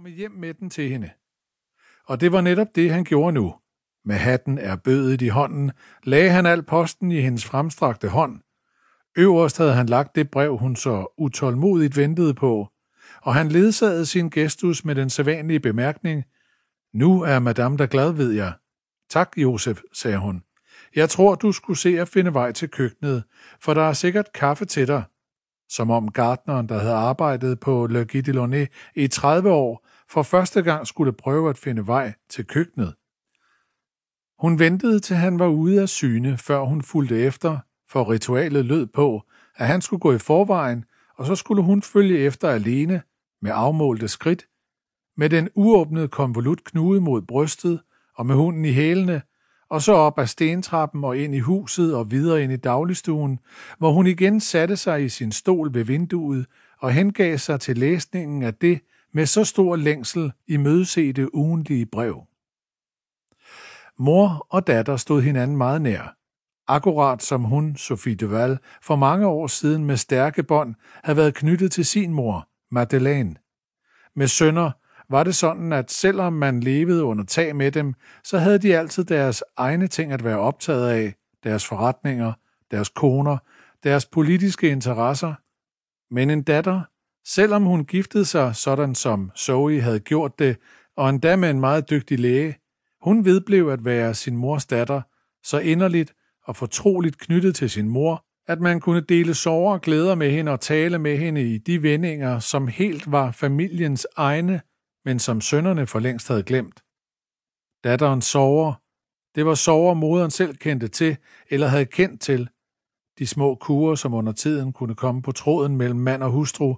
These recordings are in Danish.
komme hjem med den til hende. Og det var netop det, han gjorde nu. Med hatten er bødet i hånden, lagde han al posten i hendes fremstrakte hånd. Øverst havde han lagt det brev, hun så utålmodigt ventede på, og han ledsagede sin gestus med den sædvanlige bemærkning. Nu er madame der glad, ved jeg. Tak, Josef, sagde hun. Jeg tror, du skulle se at finde vej til køkkenet, for der er sikkert kaffe til dig. Som om gartneren, der havde arbejdet på Le Guide i 30 år, for første gang skulle prøve at finde vej til køkkenet. Hun ventede til han var ude af syne, før hun fulgte efter, for ritualet lød på, at han skulle gå i forvejen, og så skulle hun følge efter alene, med afmålte skridt, med den uåbnede konvolut knude mod brystet og med hunden i hælene, og så op ad stentrappen og ind i huset og videre ind i dagligstuen, hvor hun igen satte sig i sin stol ved vinduet og hengav sig til læsningen af det med så stor længsel i mødesete ugenlige brev. Mor og datter stod hinanden meget nær, akkurat som hun, Sophie Duval, for mange år siden med stærke bånd havde været knyttet til sin mor, Madeleine. Med sønner var det sådan, at selvom man levede under tag med dem, så havde de altid deres egne ting at være optaget af, deres forretninger, deres koner, deres politiske interesser. Men en datter, selvom hun giftede sig sådan som Zoe havde gjort det, og endda med en meget dygtig læge, hun vedblev at være sin mors datter, så inderligt og fortroligt knyttet til sin mor, at man kunne dele sorger og glæder med hende og tale med hende i de vendinger, som helt var familiens egne, men som sønnerne for længst havde glemt. Datteren sover. Det var sover, moderen selv kendte til, eller havde kendt til. De små kurer, som under tiden kunne komme på tråden mellem mand og hustru.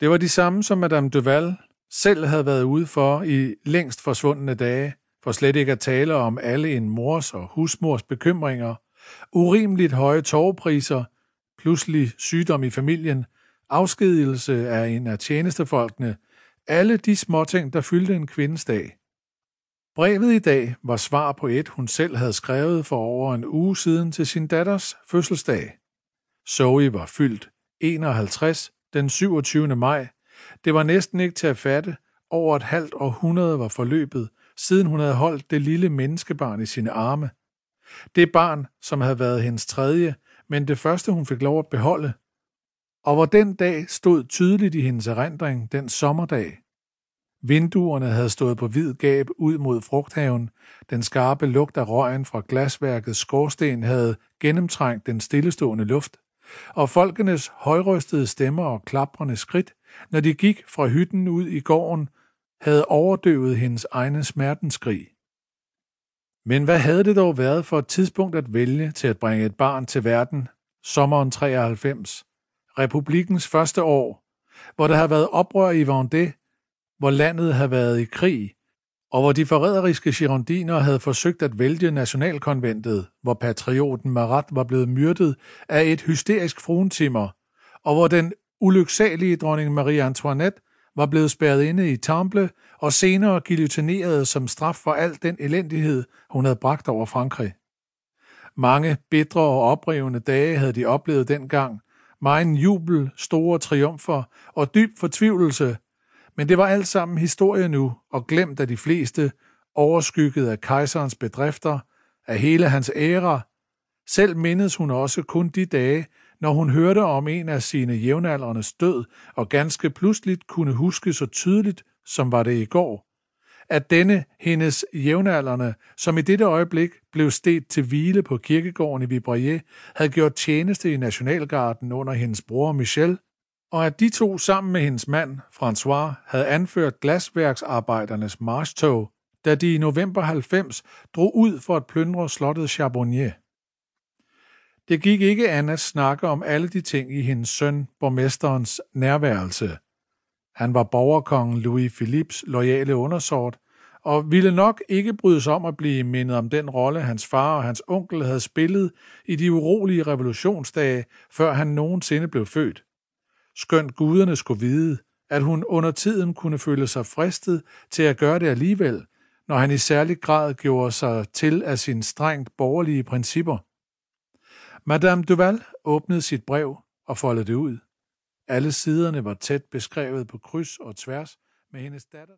Det var de samme, som Madame Duval selv havde været ude for i længst forsvundne dage, for slet ikke at tale om alle en mors og husmors bekymringer, urimeligt høje tårpriser, pludselig sygdom i familien, afskedelse af en af tjenestefolkene, alle de småting, der fyldte en kvindes dag. Brevet i dag var svar på et, hun selv havde skrevet for over en uge siden til sin datters fødselsdag. Zoe var fyldt 51 den 27. maj. Det var næsten ikke til at fatte. Over et halvt århundrede var forløbet, siden hun havde holdt det lille menneskebarn i sine arme. Det barn, som havde været hendes tredje, men det første, hun fik lov at beholde, og hvor den dag stod tydeligt i hendes erindring den sommerdag. Vinduerne havde stået på hvid gab ud mod frugthaven, den skarpe lugt af røgen fra glasværkets skorsten havde gennemtrængt den stillestående luft, og folkenes højrystede stemmer og klaprende skridt, når de gik fra hytten ud i gården, havde overdøvet hendes egne smertenskrig. Men hvad havde det dog været for et tidspunkt at vælge til at bringe et barn til verden, sommeren 93, republikens første år, hvor der havde været oprør i Vendée, hvor landet havde været i krig, og hvor de forræderiske girondiner havde forsøgt at vælge nationalkonventet, hvor patrioten Marat var blevet myrdet af et hysterisk fruentimmer, og hvor den ulyksalige dronning Marie Antoinette var blevet spærret inde i Temple og senere guillotineret som straf for al den elendighed, hun havde bragt over Frankrig. Mange bitre og oprevende dage havde de oplevet dengang, megen jubel, store triumfer og dyb fortvivlelse, men det var alt sammen historie nu og glemt af de fleste, overskygget af kejserens bedrifter, af hele hans æra. Selv mindes hun også kun de dage, når hun hørte om en af sine jævnaldrendes død, og ganske pludseligt kunne huske så tydeligt, som var det i går, at denne hendes jævnaldrende, som i dette øjeblik blev stedt til hvile på kirkegården i Vibrier, havde gjort tjeneste i Nationalgarden under hendes bror Michel, og at de to sammen med hendes mand, François, havde anført glasværksarbejdernes marschtog, da de i november 90 drog ud for at plyndre slottet Charbonnier. Det gik ikke an at snakke om alle de ting i hendes søn, borgmesterens nærværelse. Han var borgerkongen Louis Philippes loyale undersort, og ville nok ikke bryde sig om at blive mindet om den rolle, hans far og hans onkel havde spillet i de urolige revolutionsdage, før han nogensinde blev født. Skønt guderne skulle vide, at hun under tiden kunne føle sig fristet til at gøre det alligevel, når han i særlig grad gjorde sig til af sine strengt borgerlige principper. Madame Duval åbnede sit brev og foldede det ud. Alle siderne var tæt beskrevet på kryds og tværs med hendes datter.